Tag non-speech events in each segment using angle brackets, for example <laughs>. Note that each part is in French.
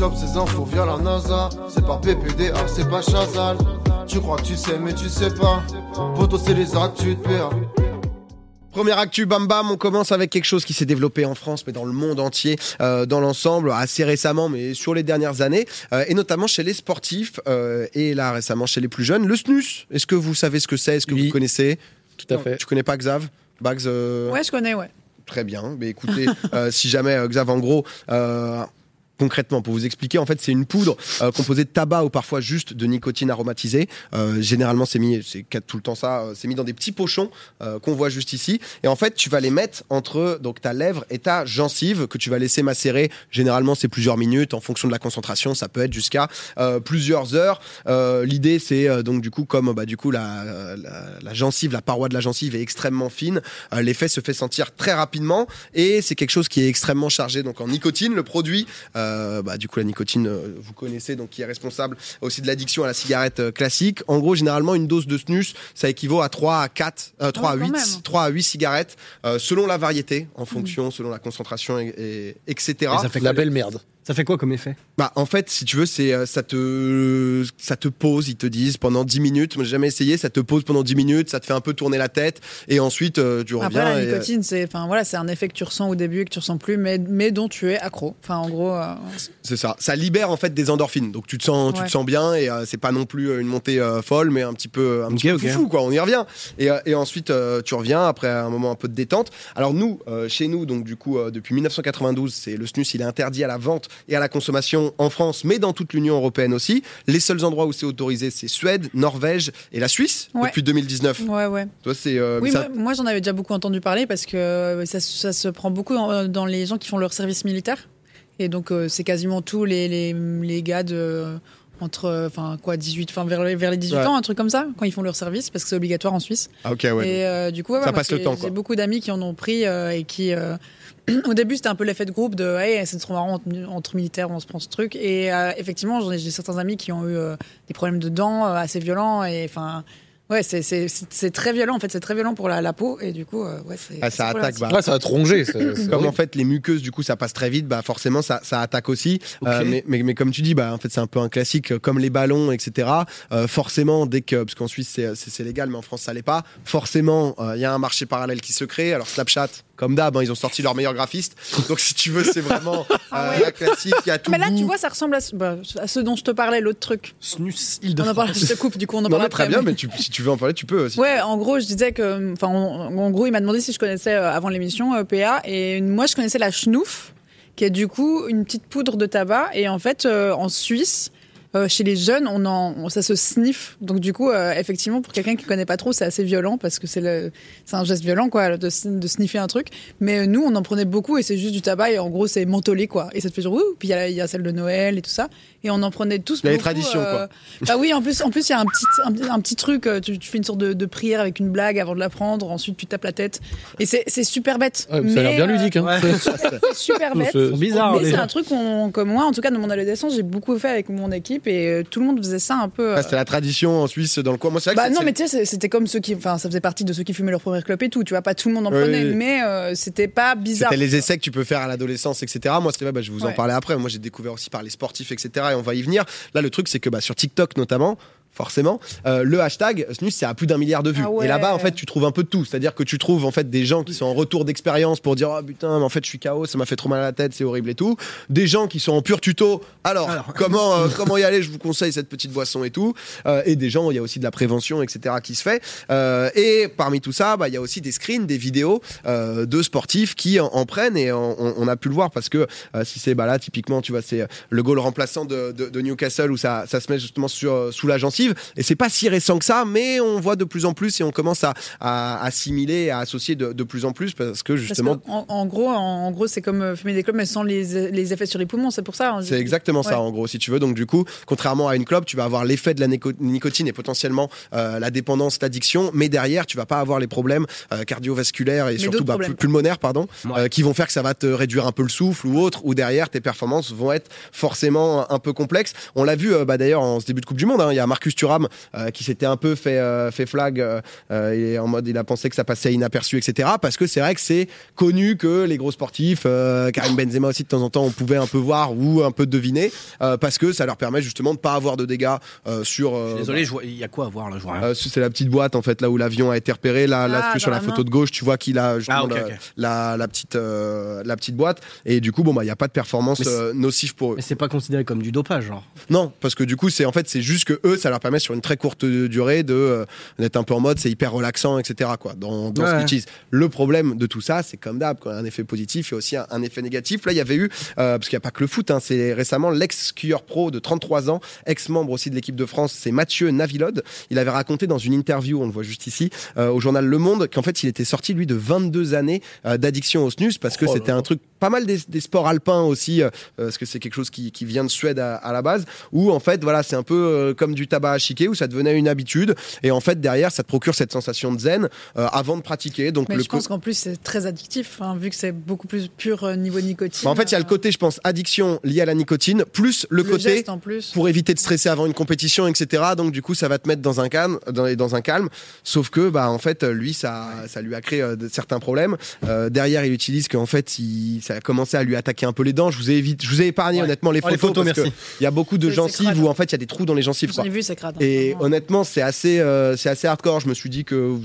chope ces infos via la NASA. C'est pas PPDA, c'est pas Chazal. Tu crois que tu sais, mais tu sais pas. Poto, c'est les actes, tu te perds. Première actu, bam bam, on commence avec quelque chose qui s'est développé en France, mais dans le monde entier, euh, dans l'ensemble, assez récemment, mais sur les dernières années, euh, et notamment chez les sportifs, euh, et là récemment chez les plus jeunes, le snus. Est-ce que vous savez ce que c'est? Est-ce que Oui. vous connaissez? Tout à fait. Tu connais pas Xav? Bags euh, Ouais, je connais, ouais. Très bien. Mais écoutez, <laughs> euh, si jamais euh, Xav, en gros, euh, concrètement, pour vous expliquer, en fait, c'est une poudre euh, composée de tabac ou parfois juste de nicotine aromatisée. Euh, généralement, c'est mis, c'est tout le temps ça, euh, c'est mis dans des petits pochons euh, qu'on voit juste ici. Et en fait, tu vas les mettre entre donc ta lèvre et ta gencive que tu vas laisser macérer. Généralement, c'est plusieurs minutes en fonction de la concentration. Ça peut être jusqu'à euh, plusieurs heures. Euh, L'idée, c'est donc du coup, comme bah, du coup la, la, la gencive, la paroi de la gencive est extrêmement fine, l'effet se fait sentir très rapidement et c'est quelque chose qui est extrêmement chargé donc en nicotine. Le produit, euh, bah, du coup la nicotine, euh, vous connaissez, donc qui est responsable aussi de l'addiction à la cigarette euh, classique. En gros, généralement une dose de snus, ça équivaut à 3 à 4, euh, 3 à Ah, quand 8, même. 3 à 8 cigarettes euh, selon la variété, en fonction, selon la concentration et, et- etc. Et ça fait la belle merde. Ça fait quoi comme effet? Bah, en fait, si tu veux, c'est euh, ça te ça te pose, ils te disent pendant 10 minutes. Moi, j'ai jamais essayé, ça te pose pendant 10 minutes, ça te fait un peu tourner la tête et ensuite euh, tu reviens Après, la et, euh, nicotine, c'est enfin, voilà, c'est un effet que tu ressens au début et que tu ressens plus, mais, mais dont tu es accro. Enfin, en gros, euh, c'est ça. Ça libère en fait des endorphines. Donc tu te sens tu te sens bien et euh, c'est pas non plus une montée euh, folle mais un petit peu un petit peu fou quoi, on y revient. Et, euh, et ensuite euh, tu reviens après un moment un peu de détente. Alors nous euh, chez nous donc du coup euh, depuis 1992, c'est le snus, il est interdit à la vente et à la consommation en France mais dans toute l'Union européenne aussi. Les seuls endroits où c'est autorisé, c'est Suède, Norvège et la Suisse Ouais. depuis 2019. ouais, ouais. Toi, c'est. euh, Oui, ça- moi, moi, j'en avais déjà beaucoup entendu parler parce que euh, ça, ça se prend beaucoup dans, dans les gens qui font leur service militaire. Et donc, euh, c'est quasiment tous les, les, les gars de. Entre, enfin, quoi, 18, enfin, vers, les- vers les 18 Ouais. ans, un truc comme ça, quand ils font leur service, parce que c'est obligatoire en Suisse. Ah, ok, ouais. Et euh, du coup, ouais, Ça passe le temps. J'ai beaucoup d'amis qui en ont pris euh, et qui. euh, <clears throat> Au début, c'était un peu l'effet de groupe de hey, c'est trop marrant entre, entre militaires, on se prend ce truc. Et effectivement, j'ai certains amis qui ont eu des problèmes de dents assez violents. Et enfin, ouais, c'est- c'est c'est- c'est très violent. En fait, c'est très violent pour la, la peau. Et du coup, euh, ouais, c'est. Ah, ça c'est attaque, bah. Ouais, ça va te ronger. c'est- <laughs> c'est Comme en fait les muqueuses du coup ça passe très vite, bah forcément ça, ça attaque aussi. Euh, mais, mais, mais comme tu dis, bah en fait c'est un peu un classique, euh, comme les ballons, etc. Euh, forcément dès que parce qu'en Suisse c'est c'est- c'est légal, mais en France ça l'est pas. Forcément euh, il y a un marché parallèle qui se crée. Alors Snapchat, comme d'hab, hein, ils ont sorti leur meilleur graphiste. Donc si tu veux c'est vraiment <laughs> euh, Ah ouais. la classique, il y a tout. Mais là, goût. tu vois, ça ressemble à, ce- bah, à ce dont je te parlais, l'autre truc. Snus On en parle, je te coupe, du coup, on en Non, parle mais après. très bien, mais- mais tu- si tu veux en parler, tu peux. aussi. Ouais, en gros, je disais que, enfin, en, en gros, il m'a demandé si je connaissais euh, avant l'émission euh, PA, et moi, je connaissais la schnouf, qui est du coup une petite poudre de tabac, et en fait, euh, en Suisse. Euh, chez les jeunes, on en, on- ça se sniffe. Donc du coup, euh, effectivement, pour quelqu'un qui connaît pas trop, c'est assez violent parce que c'est le, c'est un geste violent quoi, de, de sniffer un truc. Mais euh, nous, on en prenait beaucoup et c'est juste du tabac et en gros, c'est mentholé quoi. Et ça te fait genre ouh. Puis il y a, il y a celle de Noël et tout ça. Et on en prenait tous. Il y a les beaucoup, traditions, quoi. Bah oui, en plus, en plus, il y a un petit, un, un petit truc. euh, Tu, tu fais une sorte de, de prière avec une blague avant de la prendre. Ensuite, tu tapes la tête. Et c'est, c'est super bête. Ouais, mais ça a l'air bien euh, ludique. Hein. Ouais. <laughs> c'est super bête. C'est- bizarre. Mais les c'est un truc qu'on, comme moi, en tout cas, dans mon adolescence, j'ai beaucoup fait avec mon équipe et euh, tout le monde faisait ça un peu. euh, Ah, C'était la tradition en Suisse dans le coin. Moi c'est vrai que bah non, mais tu sais, c'est- c'était comme ceux qui, enfin, ça faisait partie de ceux qui fumaient leur première clope et tout. Tu vois, pas tout le monde en Oui, prenait, oui. mais euh, c'était pas bizarre. C'était les essais que tu peux faire à l'adolescence, etc. Moi, vrai, bah, je vais vous en parler après. Moi, j'ai découvert aussi par les sportifs, etc. Et on va y venir. Là, le truc, c'est que bah, sur TikTok notamment, forcément, euh, le hashtag snus, c'est à plus d'un milliard de vues. Ah ouais. Et là-bas, en fait, tu trouves un peu de tout. C'est-à-dire que tu trouves en fait des gens qui sont en retour d'expérience pour dire, oh putain, mais en fait, je suis KO, ça m'a fait trop mal à la tête, c'est horrible et tout. Des gens qui sont en pur tuto. Alors, Alors. <laughs> comment euh, comment y aller? Je vous conseille cette petite boisson et tout. Euh, et des gens, il y a aussi de la prévention, etc. qui se fait. Et parmi tout ça, bah, il y a aussi des screens, des vidéos de sportifs qui en, en prennent et on, on- on a pu le voir parce que si c'est bah là typiquement tu vois c'est le goal remplaçant de, de- de Newcastle où ça, ça se met justement sur, sous la gencive et c'est pas si récent que ça mais on voit de plus en plus et on commence à, à assimiler à associer de, de plus en plus parce que Parce justement que, en, en gros, en, en gros, c'est comme euh, fumer des clopes, mais sans les, les effets sur les poumons. C'est pour ça. hein. C'est exactement Ouais. ça en gros si tu veux donc du coup contrairement à une clope tu vas avoir l'effet de la nico- nicotine et potentiellement euh, la dépendance l'addiction mais derrière tu vas pas avoir les problèmes euh, cardiovasculaires et surtout bah, pulmonaires pardon Ouais. euh, qui vont faire que ça va te réduire un peu le souffle ou autre ou derrière tes performances vont être forcément un peu complexes on l'a vu euh, bah, d'ailleurs en ce début de Coupe du Monde hein, il y a Marcus Marcus Thuram euh, qui s'était un peu fait euh, fait flag euh, et en mode il a pensé que ça passait inaperçu, etc. Parce que c'est vrai que c'est connu que les gros sportifs, euh, Karim Benzema aussi de temps en temps, on pouvait un peu voir ou un peu deviner euh, parce que ça leur permet justement de pas avoir de dégâts euh, sur. euh, Désolé, je vois- il y a quoi à voir là Je vois euh, c'est la petite boîte en fait là où l'avion a été repéré là, là Ah, sur la la photo de gauche tu vois qu'il a justement Ah, la, la- la petite euh, la petite boîte et du coup bon bah il y a pas de performance euh, nocive pour eux Mais c'est pas considéré comme du dopage, genre. non parce que du coup c'est en fait c'est juste que eux ça leur permet sur une très courte durée de euh, d'être un peu en mode c'est hyper relaxant etc quoi dans, dans ce Ouais. qu'ils utilisent. Le problème de tout ça c'est comme d'hab un effet positif il y a aussi un, un effet négatif. Là il y avait eu euh, parce qu'il n'y a pas que le foot hein, c'est récemment l'ex skieur pro de 33 ans ex membre aussi de l'équipe de France c'est Mathieu Navilode il avait raconté dans une interview on le voit juste ici euh, au journal Le Monde qu'en fait il était sorti lui de 22 années euh, d'addiction au snus parce que Oh c'était un truc pas mal des, des sports alpins aussi parce que c'est quelque chose qui, qui vient de Suède à, à la base où en fait voilà c'est un peu comme du tabac à chiquer où ça devenait une habitude et en fait derrière ça te procure cette sensation de zen euh, avant de pratiquer donc Mais le je pense qu'en plus, c'est très addictif, hein, vu que c'est beaucoup plus pur euh, niveau nicotine. Bah, en fait il y a le euh, côté je pense addiction lié à la nicotine plus le, le côté geste en plus. pour éviter de stresser avant une compétition, etc. Donc du coup, ça va te mettre dans un calme, dans, dans un calme. Sauf que, bah, en fait, lui, ça, ça lui a créé euh, certains problèmes. Euh, derrière, il utilise qu'en fait, il, ça a commencé à lui attaquer un peu les dents. Je vous ai je vous ai épargné Ouais. honnêtement les Oh, les photos, parce que merci. il y a beaucoup de gencives où en fait, il y a des trous dans les gencives. J'en Quoi. ai vu, c'est Et vraiment. honnêtement, c'est assez, euh, c'est assez hardcore. Je me suis dit que,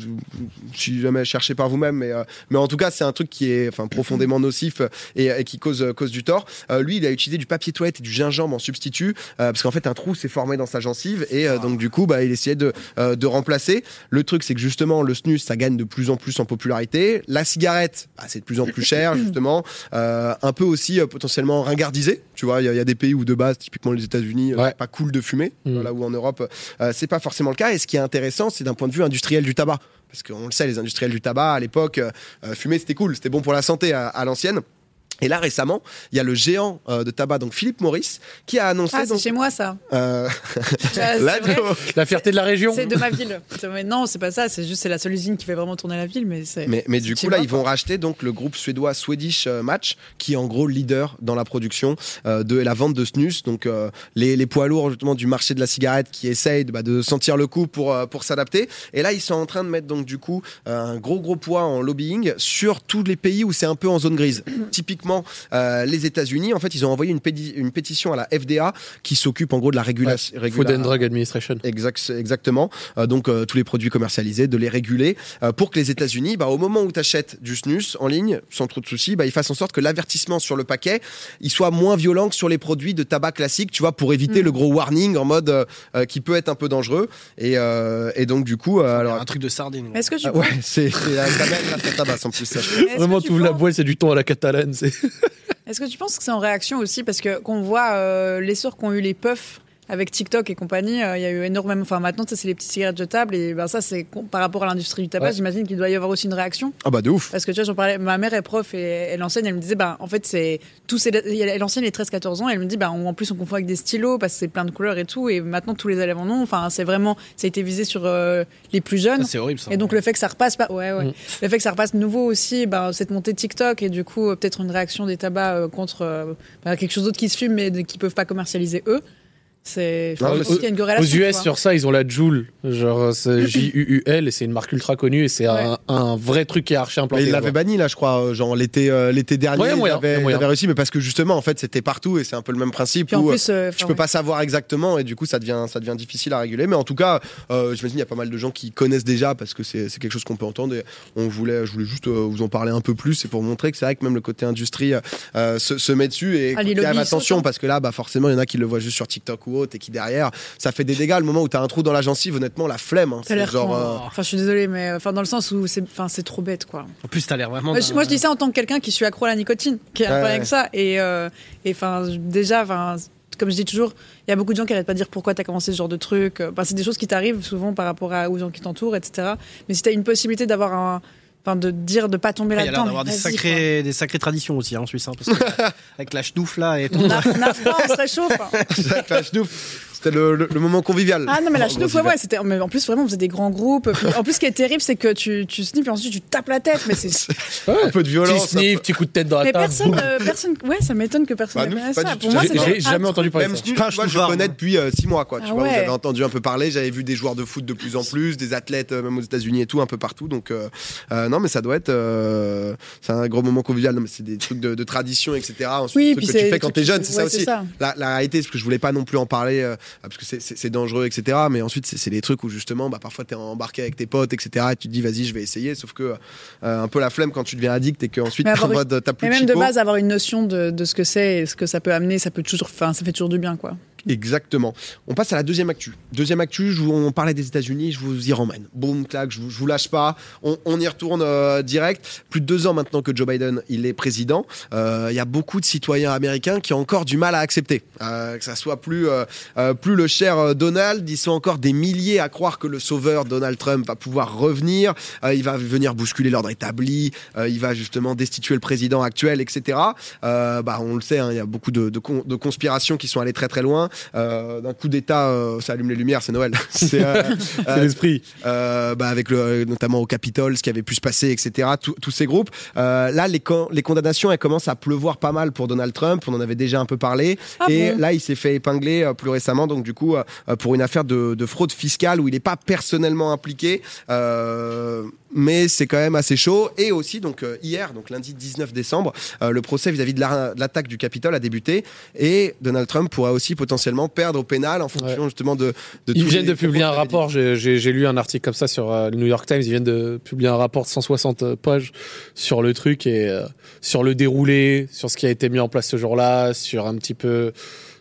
si jamais cherché par vous-même, mais, euh, mais en tout cas, c'est un truc qui est, enfin, profondément nocif euh, et, et qui cause, cause du tort. Euh, lui, il a utilisé du papier toilette et du gingembre en substitut euh, parce qu'en fait, un trou s'est formé dans sa gencive et euh, donc du coup, bah, il essayait de, euh, de remplacer. Le truc, c'est que justement, le snus, ça gagne de plus en plus en popularité. La cigarette, bah, c'est de plus en plus cher, <laughs> justement. Euh, un peu aussi euh, potentiellement ringardisé. Tu vois, il y, a- il y a des pays où de base, typiquement les États-Unis, Ouais. c'est pas cool de fumer. Mm. Voilà, où en Europe, euh, c'est pas forcément le cas. Et ce qui est intéressant, c'est d'un point de vue industriel du tabac. Parce qu'on le sait, les industriels du tabac, à l'époque, euh, euh, fumer, c'était cool, c'était bon pour la santé à l'ancienne. Et là, récemment, il y a le géant euh, de tabac, donc Philippe Maurice, qui a annoncé. Ah, c'est donc, chez moi, ça. euh, <laughs> Ah, la c'est fierté de la région. C'est de ma ville. C'est- mais Non, c'est pas ça. C'est juste c'est la seule usine qui fait vraiment tourner la ville, mais c'est. Mais, mais du c'est coup, là, moi, ils vont racheter donc le groupe suédois Swedish euh, Match, qui est en gros leader dans la production euh, de la vente de snus. Donc, euh, les, les poids lourds justement du marché de la cigarette qui essayent de, bah, de sentir le coup pour, euh, pour s'adapter. Et là, ils sont en train de mettre donc du coup un gros gros poids en lobbying sur tous les pays où c'est un peu en zone grise. <clears throat> Typiquement, euh, les États-Unis, en fait, ils ont envoyé une, pédi- une pétition à la FDA qui s'occupe en gros de la régulation. Food and Drug Administration. Exact, exactement. Euh, donc euh, tous les produits commercialisés, de les réguler euh, pour que les États-Unis, bah, au moment où tu achètes du snus en ligne, sans trop de soucis, bah, ils fassent en sorte que l'avertissement sur le paquet, il soit moins violent que sur les produits de tabac classiques, tu vois, pour éviter Mm. le gros warning en mode qui peut être un peu dangereux. Et, euh, et donc du coup, euh, alors un truc de sardine. Est-ce que tu. ah, ouais, c'est c'est la grâce à tabac en plus. Ça. Vraiment, tu ouvres la boîte, c'est du thon à la catalane. c'est- Est-ce que tu penses que c'est en réaction aussi parce que qu'on voit euh, l'essor qu'ont eu les puffs avec TikTok et compagnie, euh, il y a eu énormément. Enfin, maintenant, ça, c'est les petites cigarettes jetables et ben ça, c'est par rapport à l'industrie du tabac. Ouais. J'imagine qu'il doit y avoir aussi une réaction Ah bah de ouf. parce que tu vois, j'en parlais. Ma mère est prof et elle enseigne. Elle me disait, ben en fait, c'est tous ces. Elle enseigne les 13-14 ans. Elle me dit, ben en plus, on confond avec des stylos parce que c'est plein de couleurs et tout. Et maintenant, tous les élèves en ont. Enfin, c'est vraiment. Ça a été visé sur euh, les plus jeunes. Ça, C'est horrible ça. Et donc le fait que ça repasse pas, ouais, ouais. Mm. Le fait que ça repasse nouveau aussi, ben, cette montée TikTok et du coup euh, peut-être une réaction des tabacs euh, contre euh, ben, quelque chose d'autre qui se fume mais qui peuvent pas commercialiser eux. C'est, enfin, mais qu'il y a une corrélation. Aux US, sur ça, ils ont la Joule. Genre, c'est <laughs> J-U-U-L, et c'est une marque ultra connue, et c'est un, un vrai truc qui est archi Mais implanté. il là-bas. l'avait banni là, je crois, euh, genre l'été euh, l'été dernier. Ouais, il moyen, avait, moyen. il avait réussi, mais parce que justement, en fait, c'était partout et c'est un peu le même principe. Puis en où, euh, plus, euh, tu peux ouais. pas savoir exactement et du coup ça devient ça devient difficile à réguler mais en tout cas euh, j'imagine il y a pas mal de gens qui connaissent déjà parce que c'est c'est quelque chose qu'on peut entendre et on voulait je voulais juste euh, vous en parler un peu plus et pour montrer que c'est vrai que même le côté industrie euh, se, se met dessus et Ah, attention parce que là bah forcément il y en a qui le voient juste sur TikTok ou autre et qui derrière ça fait des dégâts le moment où t'as un trou dans la gencive honnêtement la flemme hein, c'est l'air genre euh, Enfin, je suis désolée, mais enfin dans le sens où c'est, enfin, c'est trop bête, quoi. En plus, t'as l'air vraiment. Moi je, d'un- moi, je dis ça en tant que quelqu'un qui suis accro à la nicotine, qui a un Ouais, avec ça. Et, euh, et enfin, déjà, enfin, comme je dis toujours, il y a beaucoup de gens qui arrêtent pas de dire pourquoi tu as commencé ce genre de truc. Enfin, c'est des choses qui t'arrivent souvent par rapport à, aux gens qui t'entourent, etc. Mais si tu as une possibilité d'avoir un. Enfin, de dire de pas tomber Il y a l'air là-dedans. d'avoir des, des sacrées traditions aussi hein, en Suisse. hein, parce que, <laughs> avec la chenouf là et tout. On a, on a froid, on se réchauffe. hein. ça clash de ouf. C'était le, le- le moment convivial. Ah non, mais la chenouf, ouais, ouais, c'était. Mais en plus, vraiment, on faisait des grands groupes. Puis, en plus, ce qui est terrible, c'est que tu, tu sniffes et ensuite tu tapes la tête. Mais c'est. <laughs> un peu de violence. un sniff, peu- petit coup de tête dans la Mais table. personne, euh, personne. Ouais, ça m'étonne que personne Bah, pas ça. Pour moi, J'ai- jamais entendu parler Même de ça. Tu je chenoufard, connais moi. depuis 6 mois, quoi. Tu Ah vois, ouais. j'avais entendu un peu parler, j'avais vu des joueurs de foot de plus en plus, des athlètes, euh, même aux États-Unis et tout, un peu partout. Donc, euh, euh, non, mais ça doit être. euh, c'est un gros moment convivial. Mais c'est des trucs de, tradition, etc. Ensuite, Oui, puis que tu fais quand t'es jeune, c'est ça ouais, aussi. ça. La, réalité, c'est parce que je voulais pas non plus en parler, euh, parce que c'est- dangereux, etc. Mais ensuite, c'est des trucs où justement, bah, parfois, t'es embarqué avec tes potes, etc. Et tu te dis, vas-y, je vais essayer. Sauf que euh, un peu la flemme quand tu deviens addict et qu'ensuite, en mode, t'as plus Mais même de base, avoir une notion de, de ce que c'est et ce que ça peut amener, ça peut toujours. Enfin, ça fait toujours du bien, quoi. Exactement. On passe à la deuxième actu. Deuxième actu, je vous, on parlait des États-Unis, je vous y ramène. Boum, clac, je vous, je vous lâche pas. On, on y retourne euh, direct. Plus de deux ans maintenant que Joe Biden il est président. Euh, Il y a beaucoup de citoyens américains qui ont encore du mal à accepter euh, que ça soit plus euh, euh, plus le cher Donald. Ils sont encore des milliers à croire que le sauveur Donald Trump va pouvoir revenir. Il va venir bousculer l'ordre établi. Il va justement destituer le président actuel, etc. Bah, on le sait, hein, il y a beaucoup de, de, de conspirations qui sont allées très très loin. Euh, D'un coup d'État, euh, ça allume les lumières, c'est Noël. <laughs> c'est euh, <laughs> euh, l'esprit. euh, bah, avec le, notamment au Capitole, ce qui avait pu se passer, etc. Tous- Tous ces groupes. Euh, là, les, con- les condamnations, elles commencent à pleuvoir pas mal pour Donald Trump. On en avait déjà un peu parlé. Ah et bon? là, il s'est fait épingler euh, plus récemment, donc du coup, euh, pour une affaire de, de fraude fiscale où il n'est pas personnellement impliqué. Euh, mais c'est quand même assez chaud. Et aussi, donc euh, hier, donc lundi 19 décembre, euh, le procès vis-à-vis de la- de l'attaque du Capitole a débuté. Et Donald Trump pourrait aussi potentiellement perdre au pénal en fonction justement de. de Ils viennent de publier un rapport, j'ai lu un article comme ça sur euh, le New York Times, ils viennent de publier un rapport de 160 pages sur le truc et euh, sur le déroulé, sur ce qui a été mis en place ce jour-là, sur un petit peu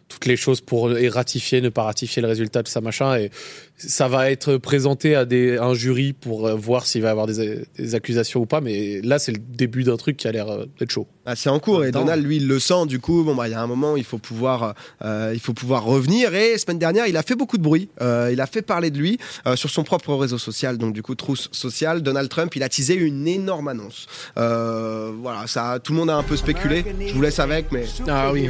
toutes les choses pour et ratifier, ne pas ratifier le résultat de ça machin. Et ça va être présenté à des à un jury pour euh, voir s'il va y avoir des, des accusations ou pas. Mais là c'est le début d'un truc qui a l'air euh, d'être chaud. Ah, c'est en cours et. Donald lui il le sent. Du coup bon bah il y a un moment il faut pouvoir euh, il faut pouvoir revenir. Et semaine dernière il a fait beaucoup de bruit. Euh, il a fait parler de lui euh, sur son propre réseau social. Donc du coup trousse sociale Donald Trump il a teasé une énorme annonce. Euh, voilà ça tout le monde a un peu spéculé. Je vous laisse avec mais Ah oui.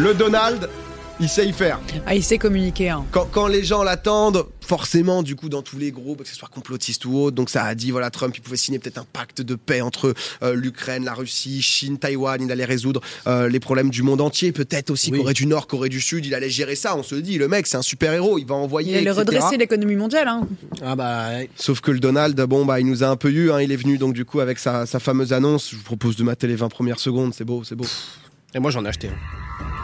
Le Donald il sait y faire Ah, il sait communiquer. Hein. quand, quand les gens l'attendent, forcément, du coup, dans tous les groupes, que ce soit complotistes ou autres, donc ça a dit, voilà, Trump, il pouvait signer peut-être un pacte de paix entre euh, l'Ukraine, la Russie, Chine, Taïwan, il allait résoudre euh, les problèmes du monde entier, peut-être aussi Oui. Corée du Nord, Corée du Sud, il allait gérer ça, on se dit, le mec, c'est un super-héros, il va envoyer, Il allait redresser l'économie mondiale. Hein. Ah bah, ouais. Sauf que le Donald, bon, bah, il nous a un peu eu, hein, il est venu, donc du coup, avec sa, sa fameuse annonce, je vous propose de mater les 20 premières secondes, c'est beau, c'est beau. Et moi j'en ai acheté. un.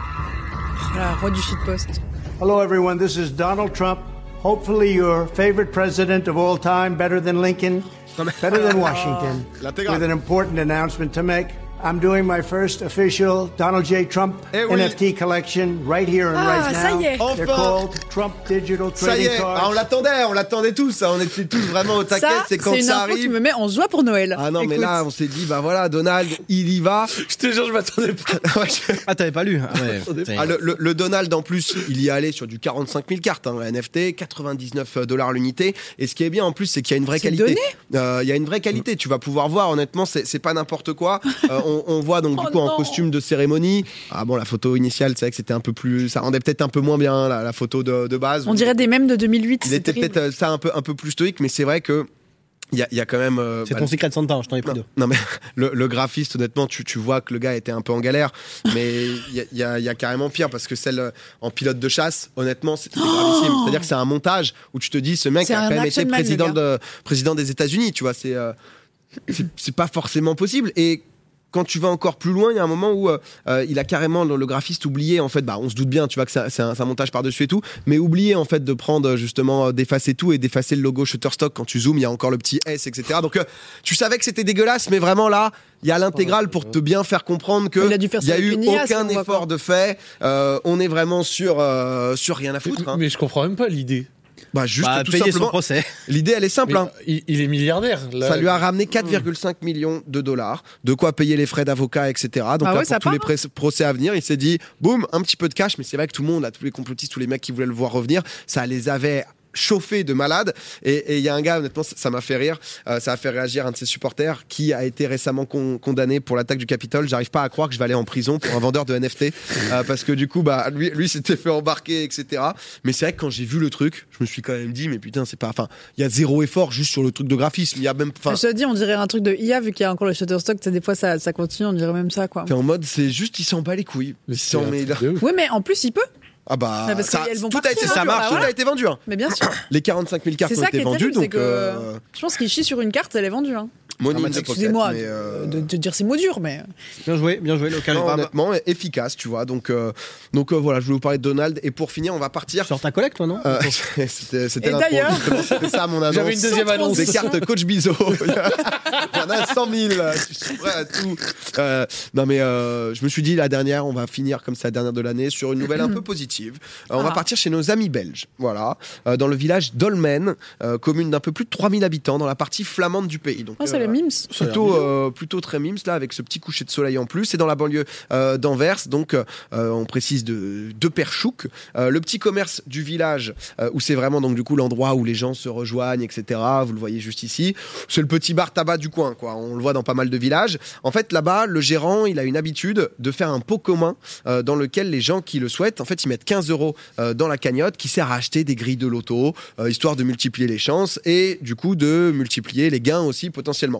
Voilà, roi du shitpost. Hello, everyone. This is Donald Trump. Hopefully, your favorite president of all time, better than Lincoln, better than Washington, <laughs> with an important announcement to make. I'm doing my first official Donald J. Trump Eh oui. NFT collection right here and Ah, right ça now. y est. Enfin. They're called Trump Digital Ça Trading y est, Cards. ah, on l'attendait, on l'attendait tous, hein, on était tous vraiment au taquet, Ça, c'est quand une ça info arrive. me met en joie pour Noël. Ah non, mais là, on s'est dit, bah voilà, Donald, il y va. Je te jure je m'attendais pas. <laughs> Ouais, je- Ah t'avais pas lu Ah ouais. Ah, le, le- le Donald en plus, il y est allé sur du 45 000 cartes, hein, NFT, 99 dollars l'unité. Et ce qui est bien en plus, c'est qu'il y a une vraie qualité. Euh, Il y a une vraie qualité. Tu vas pouvoir voir, honnêtement, c'est c'est pas n'importe quoi. <laughs> Euh, on, on voit donc du Oh coup en costume de cérémonie. Ah bon, la photo initiale, c'est vrai que c'était un peu plus, ça rendait peut-être un peu moins bien la, la photo de, de base. On dirait des mèmes de 2008. Il était peut-être euh, ça un peu un peu plus stoïque, mais c'est vrai que il y a, il y a quand même. euh, C'est bah, ton secret de Santa, je t'en ai pris non, deux. non, mais <laughs> le, le graphiste, honnêtement, tu, tu vois que le gars était un peu en galère, mais il y a, il y a- il y a carrément pire parce que celle euh, en pilote de chasse, honnêtement, c'est c'est gravissime. C'est-à-dire que c'est un montage où tu te dis, ce mec a quand même été président, de, président des États-Unis, tu vois, c'est euh, c'est- c'est pas forcément possible. Et quand tu vas encore plus loin, il y a un moment où euh, euh, il a carrément le, graphiste oublié en fait. Bah, on se doute bien, tu vois que ça- c'est un, montage par dessus et tout, mais oublié en fait de prendre justement euh, d'effacer tout et d'effacer le logo Shutterstock quand tu zoomes. Il y a encore le petit S, etc. Donc euh, tu savais que c'était dégueulasse, mais vraiment là, il y a l'intégrale pour te bien faire comprendre que Il a dû faire il y a eu aucun effort de fait. Euh, on est vraiment sur euh, sur rien à foutre. hein. Mais je comprends même pas l'idée. Bah juste Bah, tout payer son simplement. procès. L'idée elle est simple. Mais hein. il, il est milliardaire. là. Ça lui a ramené 4,5 millions de dollars, de quoi payer les frais d'avocat, etc. Donc Ah là, ouais, pour ça tous les part, hein. procès à venir, il s'est dit, boum, un petit peu de cash, mais c'est vrai que tout le monde, là, tous les complotistes, tous les mecs qui voulaient le voir revenir, ça les avait chauffé de malade. Et il y a un gars, honnêtement, ça m'a fait rire. Euh, ça a fait réagir un de ses supporters qui a été récemment con- condamné pour l'attaque du Capitole. J'arrive pas à croire que je vais aller en prison pour un vendeur de NFT euh, parce que du coup, bah lui, lui s'était fait embarquer, etc. Mais c'est vrai que quand j'ai vu le truc, je me suis quand même dit, mais putain, c'est pas. Enfin, il y a zéro effort juste sur le truc de graphisme. Il y a même. Enfin, Je te dis, on dirait un truc de IA vu qu'il y a encore le Shutterstock. Des fois, ça, ça continue, on dirait même ça, quoi. En mode, c'est juste, il s'en bat les couilles. Mais Il. Oui, mais en plus, il peut. Ah bah, Mais parce ça, qu'elles vont tout a été, hein, ça marche, bah tout voilà. a été vendu. hein. Mais bien sûr. Les 45 000 cartes C'est ont ça été qui est vendues, donc que euh, je pense qu'il chie sur une carte, elle est vendue. Hein. Money Ah Excusez-moi euh, de- de dire ces mots durs, mais Bien joué, bien joué, local. non, honnêtement, efficace, tu vois. Donc, euh, donc euh, voilà, je voulais vous parler de Donald. Et pour finir, on va partir. Sur ta collecte, toi, non Euh, <laughs> c'était d'ailleurs- C'était ça mon annonce. <laughs> J'avais une deuxième annonce. Des cartes Coach Bizo. <laughs> Il y en a 100 000. Je suis prêt à tout. Euh, non, mais euh, je me suis dit, la dernière, on va finir comme ça, la dernière de l'année, sur une nouvelle un peu positive. Euh, on va Ah. partir chez nos amis belges. Voilà. Euh, dans le village d'Olmen, euh, commune d'un peu plus de 3000 habitants, dans la partie flamande du pays. Donc, oh, c'est plutôt euh, plutôt très mimes là avec ce petit coucher de soleil en plus. C'est dans la banlieue euh, d'Anvers. Donc euh, on précise de de Perchouk. Le petit commerce du village où c'est vraiment donc du coup l'endroit où les gens se rejoignent etc vous le voyez juste ici. C'est le petit bar tabac du coin quoi. On le voit dans pas mal de villages. En fait là-bas le gérant il a une habitude de faire un pot commun dans lequel les gens qui le souhaitent en fait ils mettent 15 euros dans la cagnotte qui sert à acheter des grilles de loto histoire de multiplier les chances et du coup de multiplier les gains aussi potentiellement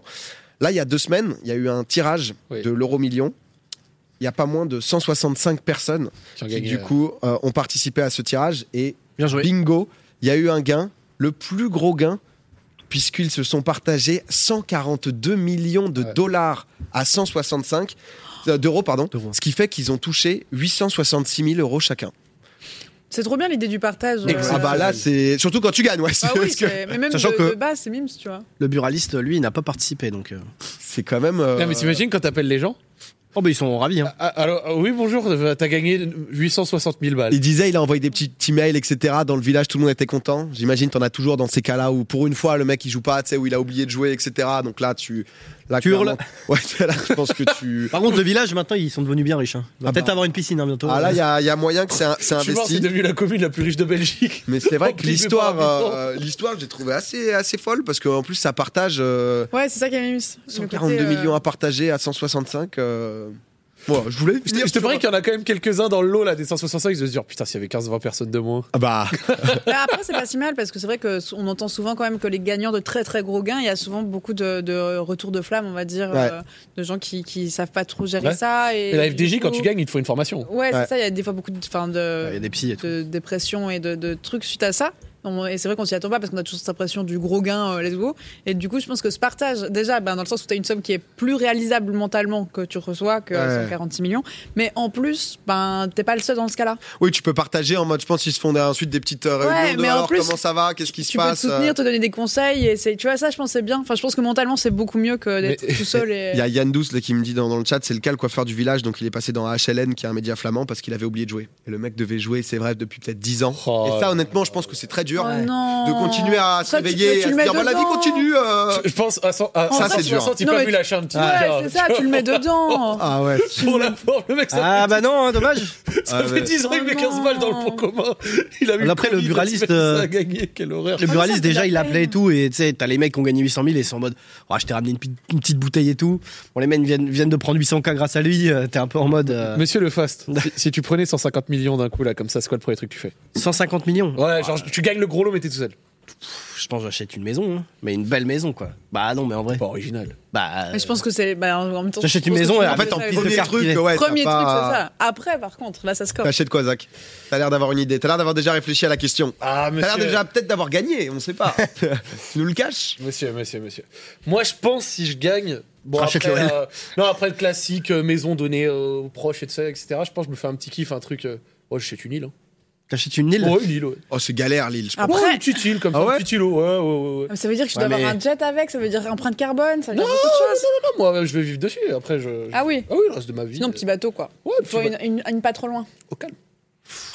Là, il y a deux semaines, il y a eu un tirage Oui. de l'euro million. Il n'y a pas moins de 165 personnes Qui du euh, coup, euh, ont participé à ce tirage. Et Bien joué. bingo, il y a eu un gain, le plus gros gain, puisqu'ils se sont partagés 142 millions de Ouais. dollars à 165 euh, d'euros, pardon. Ce qui fait qu'ils ont touché 866 000 euros chacun. C'est trop bien l'idée du partage. euh, Ah bah là, c'est surtout quand tu gagnes, ouais. bah oui, que mais même Sachant de, que- de base, c'est mimes, tu vois. Le buraliste, lui, il n'a pas participé, donc. euh, c'est quand même. euh, Non, mais t'imagines quand t'appelles les gens Oh, bah, ils sont ravis, hein. Ah, Alors, ah, oui, bonjour, euh, t'as gagné 860 000 balles. Il disait, il a envoyé des petits emails, etc. Dans le village, tout le monde était content. J'imagine, t'en as toujours dans ces cas-là où, pour une fois, le mec il joue pas, tu sais, où il a oublié de jouer, etc. Donc là, tu, là, Tu clairement- hurles. Ouais, là, je pense que tu. <laughs> Par contre, le village, maintenant, ils sont devenus bien riches. Hein. Il va Ah peut-être bah. avoir une piscine hein, bientôt. Ah là, il y a, il y a moyen que c'est un- c'est investi. devenu la commune la plus riche de Belgique. Mais c'est vrai <laughs> que l'histoire, euh, l'histoire, j'ai trouvé assez, assez folle parce qu'en plus, ça partage euh, Ouais, c'est ça qui est mimes. Le 142 côté, euh, millions à partager à 165. Je voulais. Je te, je parie qu'il y en a quand même quelques-uns dans le lot là des 165 ils se disent putain s'il y avait 15-20 personnes de moins. Ah bah, Mais <laughs> après, c'est pas si mal parce que c'est vrai que s- on entend souvent quand même que les gagnants de très très gros gains, il y a souvent beaucoup de, de retours de flamme, on va dire, Ouais. euh, de gens qui, qui savent pas trop gérer Ouais. ça. Et, Et la FDJ quand tu gagnes il te faut une formation. Ouais, Ouais. c'est ça, il y a des fois beaucoup de, enfin, de, Il y a des psys et tout. de dépression et de, de trucs suite à ça. On- Et c'est vrai qu'on s'y attend pas parce qu'on a toujours cette impression du gros gain, euh, let's go. Et du coup, je pense que ce partage, déjà, ben, dans le sens où tu as une somme qui est plus réalisable mentalement que tu reçois que Ouais. 146 millions. Mais en plus, ben, t'es pas le seul dans ce cas-là. oui, tu peux partager en mode, je pense qu'ils se font ensuite des petites euh, réunions Ouais, de mais en alors, plus, comment ça va, qu'est-ce qui se Tu peux te passe. euh, soutenir, te donner des conseils. Et tu vois, ça, je pense, c'est bien. Enfin, je pense que mentalement, c'est beaucoup mieux que d'être tout seul. Et... <laughs> Il y a Yann Douce là, qui me dit dans, dans le chat, c'est le cas le coiffeur du village, donc il est passé dans HLN, qui est un média flamand, parce qu'il avait oublié de jouer. Et le mec devait jouer, c'est vrai, depuis peut-être 10 ans. Oh. et ça, honnêtement, je pense que c'est très dur Oh de continuer à se réveiller à le se mets dire, bah, la vie continue. euh. Je, pense à, Ça, c'est dur. 160, il Non, peut lâcher un petit Ouais, c'est ça, tu le mets <laughs> dedans. Ah ouais. Pour la forme, le mec ça, Ah, bah non, dommage. ça Ah, fait ouais. 10 ans il met Oh 15 balles dans le non. pot commun. Il a eu Après, le buraliste, euh, ça a gagné, quelle horreur. Le ça buraliste, déjà, la il appelait et tout. Et tu sais, t'as les mecs qui ont gagné 800 000 et sont en mode Oh, je t'ai ramené une, petite bouteille et tout. Bon, les mecs viennent, viennent de prendre 800K grâce à lui. euh, T'es un peu en mode Monsieur le Fast, si, si tu prenais 150 millions d'un coup là comme ça, c'est quoi le premier truc que tu fais? 150 millions. Ouais, genre tu gagnes le gros lot mais t'es tout seul. Je pense que j'achète une maison, hein. mais une belle maison, quoi. Bah non, mais en vrai. Pas original. Bah. Mais je pense que c'est. Bah, en même temps, J'achète une maison et en fait, en plus de carte truc, ouais, Premier truc, pas- c'est ça. Après, par contre, là, ça score. T'achètes quoi, Zach? T'as l'air d'avoir une idée. T'as l'air d'avoir déjà réfléchi à la question. Ah T'as l'air déjà peut-être d'avoir gagné, on sait pas. <laughs> tu nous le caches? Monsieur, monsieur, monsieur. Moi, je pense si je gagne. Bon, après, euh, non, après le classique, euh, maison donnée euh, aux proches et tout ça, etc. Je pense que je me fais un petit kiff, un truc. euh, oh, je sais une île. Hein. T'achètes une île Ouais, une île, ouais. Oh, c'est galère, Lille. Je pense. Après- Ouais, une petite île comme Ah ça, ouais un petit îlot. Ouais, ouais, ouais. ouais. Mais Ça veut dire que tu Ouais, dois mais- avoir un jet avec, ça veut dire empreinte carbone, ça veut dire Non, beaucoup de choses. non, moi, je vais vivre dessus. Après, je. je- Ah oui. Ah oui, le reste de ma vie. Sinon, petit bateau, quoi. Ouais, Il faut petit une, une, une pas trop loin. Au calme.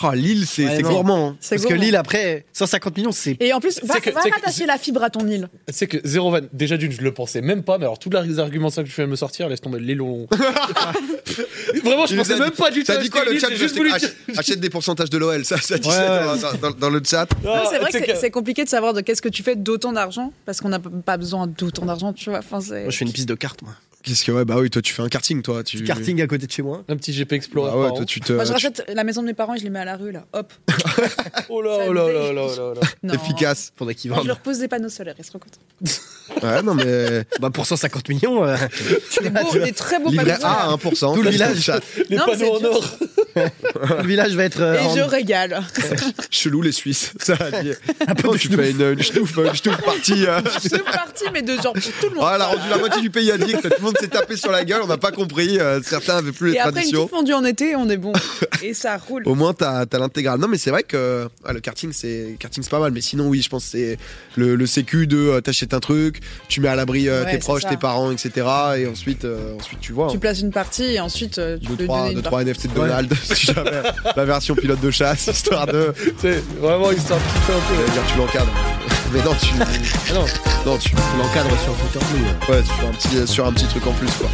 Oh, Lille, c'est Ouais, c'est gourmand. hein. C'est Parce que. Lille, après, 150 millions, c'est. Et en plus, va, que- va c'est que- rattacher la fibre à ton île. Tu sais que zéro van, déjà d'une, je le pensais même pas, mais alors tous les arguments ça que je viens de me sortir, laisse tomber les longs. <laughs> Vraiment, je pensais a même pas du tout. T'as dit quoi le chat juste voulu ach- <laughs> Achète des pourcentages de l'OL, ça, ça dit Ouais, ça ouais. dans, dans- dans le chat. Non, c'est vrai que c'est- c'est compliqué de savoir de qu'est-ce que tu fais d'autant d'argent parce qu'on n'a pas besoin d'autant d'argent, tu vois. C'est. Moi, je fais une piste de cartes, moi. Qu'est-ce que ouais bah oui toi tu fais un karting toi tu Petit karting à côté de chez moi. Un petit GP Explorer. Ah ouais toi tu te Moi, je tu- rachète la maison de mes parents et je les mets à la rue, là. Hop. <laughs> Oh là oh là me là là là là. Non. efficace Faudrait qu'ils Je vendent. leur pose des panneaux solaires, ils se contents. <laughs> ouais non mais <laughs> Bah, pour 150 millions, euh, Des, beaux, des très beaux panneaux solaires. À 1% Tout le village. Les Non, panneaux en or. le village va être. euh, Et en- je régale. chelou les Suisses ça a dit non tu fais une, une schnouf partie euh. C'est parti, mais de genre pour tout le monde. Oh, elle a rendu la moitié du pays addict, tout le monde s'est tapé sur la gueule, on n'a pas compris, euh, certains avaient plus les Et après, une traditions. petite fondue en été, on est bon. <laughs> Et ça roule. Au moins, t'as as, l'intégrale. Non, mais c'est vrai que le karting, c'est karting, c'est pas mal. Mais sinon, oui, je pense que c'est le, le sécu de euh, t'achètes un truc, tu mets à l'abri euh, Ouais, tes proches, ça. tes parents, etc. Et ensuite, euh, ensuite tu vois. Tu places une partie et ensuite tu deux, peux trois, donner deux, une trois partie. NFT de Donald, <laughs> si jamais. La version pilote de chasse, histoire de. C'est vraiment histoire de un peu. Dire, tu l'encadres. Mais non, tu. Ah non. Non, tu. l'encadre sur Twitter Blue. Ouais, sur un petit, sur un petit truc en plus, quoi.